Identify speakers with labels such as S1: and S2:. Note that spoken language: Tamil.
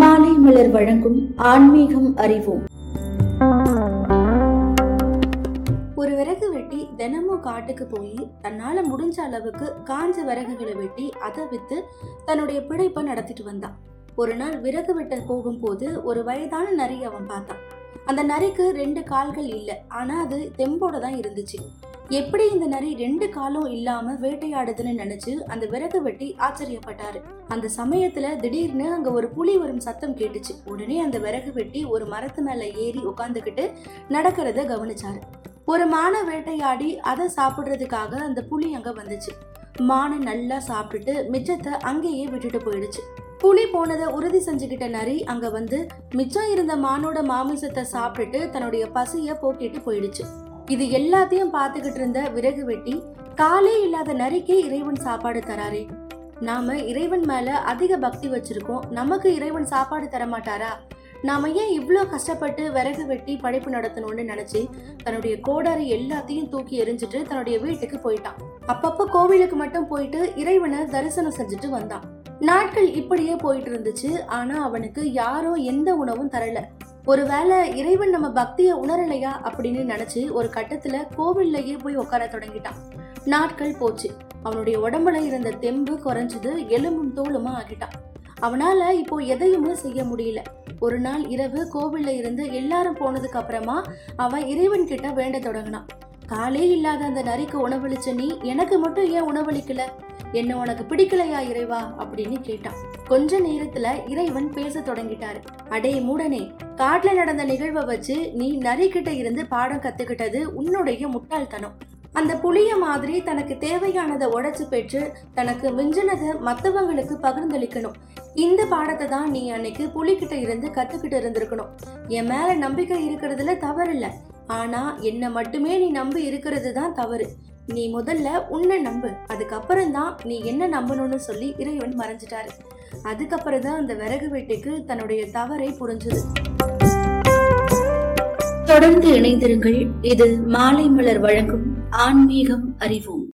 S1: மாலை மலர் வழங்கும் ஆன்மீகம் அறிவோம்.
S2: ஒரு விறகு வெட்டி தினமும் காட்டுக்கு போய் தன்னால முடிஞ்ச அளவுக்கு காஞ்ச விறகுகளை வெட்டி அதை வித்து தன்னுடைய பிழைப்பை நடத்திட்டு வந்தான். ஒரு நாள் விறகு வெட்ட போகும்போது ஒரு வயதான நரி அவன் பார்த்தான். அந்த நரிக்கு ரெண்டு கால்கள் இல்லை. ஆனா அது தெம்போட தான் இருந்துச்சு. எப்படி இந்த நரி ரெண்டு காலும் இல்லாம வேட்டையாடுதுன்னு நினைச்சு அந்த விறகு வெட்டி ஆச்சரியப்பட்டாரு. அந்த சமயத்துல திடீர்னு அங்க ஒரு புலி வரும் சத்தம் கேட்டுச்சு. உடனே அந்த விறகு வெட்டி ஒரு மரத்து மேல ஏறி உட்காந்துக்கிட்டு நடக்கிறத கவனிச்சாரு. ஒரு மானை வேட்டையாடி அதை சாப்பிடுறதுக்காக அந்த புலி அங்க வந்துச்சு. மானை நல்லா சாப்பிட்டுட்டு மிச்சத்தை அங்கேயே விட்டுட்டு போயிடுச்சு. புலி போனதை உறுதி செஞ்சுக்கிட்ட நரி அங்க வந்து மிச்சம் இருந்த மானோட மாமிசத்தை சாப்பிட்டுட்டு தன்னுடைய பசிய போக்கிட்டு போயிடுச்சு. இது எல்லாத்தையும் பார்த்துக்கிட்டு இருந்த விறகு வெட்டி காலே இல்லாத நரிக்கே இறைவன் சாப்பாடு தராரே. நாம இறைவன் மேல அதிக பக்தி வச்சிருக்கோம். நமக்கு இறைவன் சாப்பாடு தர மாட்டாரா? நாம ஏன் இவ்வளோ கஷ்டப்பட்டு விறகு வெட்டி படைப்பு நடத்தணும்னு நினைச்சு தன்னுடைய கோடாரி எல்லாத்தையும் தூக்கி எரிஞ்சிட்டு தன்னுடைய வீட்டுக்கு போயிட்டான். அப்பப்போ கோவிலுக்கு மட்டும் போயிட்டு இறைவனை தரிசனம் செஞ்சுட்டு வந்தான். நாட்கள் இப்படியே போயிட்டு இருந்துச்சு. ஆனா அவனுக்கு யாரோ எந்த உணவும் தரல. ஒருவேளை இறைவன் நம்ம பக்தியை உணரலையா அப்படின்னு நினைச்சு ஒரு கட்டத்துல கோவில்லையே போய் உட்கார தொடங்கிட்டான். நாட்கள் போச்சு. அவனுடைய உடம்புல இருந்த தெம்பு குறைஞ்சது எலும்பும் தோலுமா ஆகிட்டான். அவனால இப்போ எதையுமே செய்ய முடியல. ஒரு நாள் இரவு கோவில்ல இருந்து எல்லாரும் போனதுக்கு அப்புறமா அவன் இறைவன் கிட்ட வேண்ட தொடங்கினான். காலே இல்லாத அந்த நரிக்கு உணவளிச்ச நீ எனக்கு மட்டும் ஏன் உணவளிக்கல? என்ன உனக்கு பிடிக்கலையா இறைவா? அப்படின்னு கேட்டான். கொஞ்ச நேரத்துல இறைவன் பேச தொடங்கிட்டாரு. அடே மூடனே காட்டுல நடந்த நிகழ்வை வச்சு நீ நரி கிட்ட இருந்து பாடம் கத்துக்கிட்டது உன்னுடைய முட்டாள்தனம். அந்த புளிய மாதிரி தனக்கு தேவையானதை உடைச்சு பெற்று தனக்கு மிஞ்சினதை மத்தவங்களுக்கு பகிர்ந்தளிக்கணும். இந்த பாடத்தை தான் நீ அன்னைக்கு புலிக்கிட்ட இருந்து கத்துக்கிட்டு இருந்திருக்கணும். என் மேல நம்பிக்கை இருக்கிறதுல தவறில்ல. ஆனா என்ன மட்டுமே நீ நம்பி இருக்கிறது தான் தவறு. நீ முதல்ல உன்னை நம்பு. அதுக்கப்புறம் தான் நீ என்ன நம்பணும்னு சொல்லி இறைவன் மறைஞ்சிட்டாரு. அதுக்கப்புறம் தான் அந்த விறகு வெட்டிக்கு தன்னுடைய தவறை புரிஞ்சுது.
S1: தொடர்ந்து இணைந்திருங்கள். இது மாலை மலர் வழங்கும் ஆன்மீகம் அறிவோம்.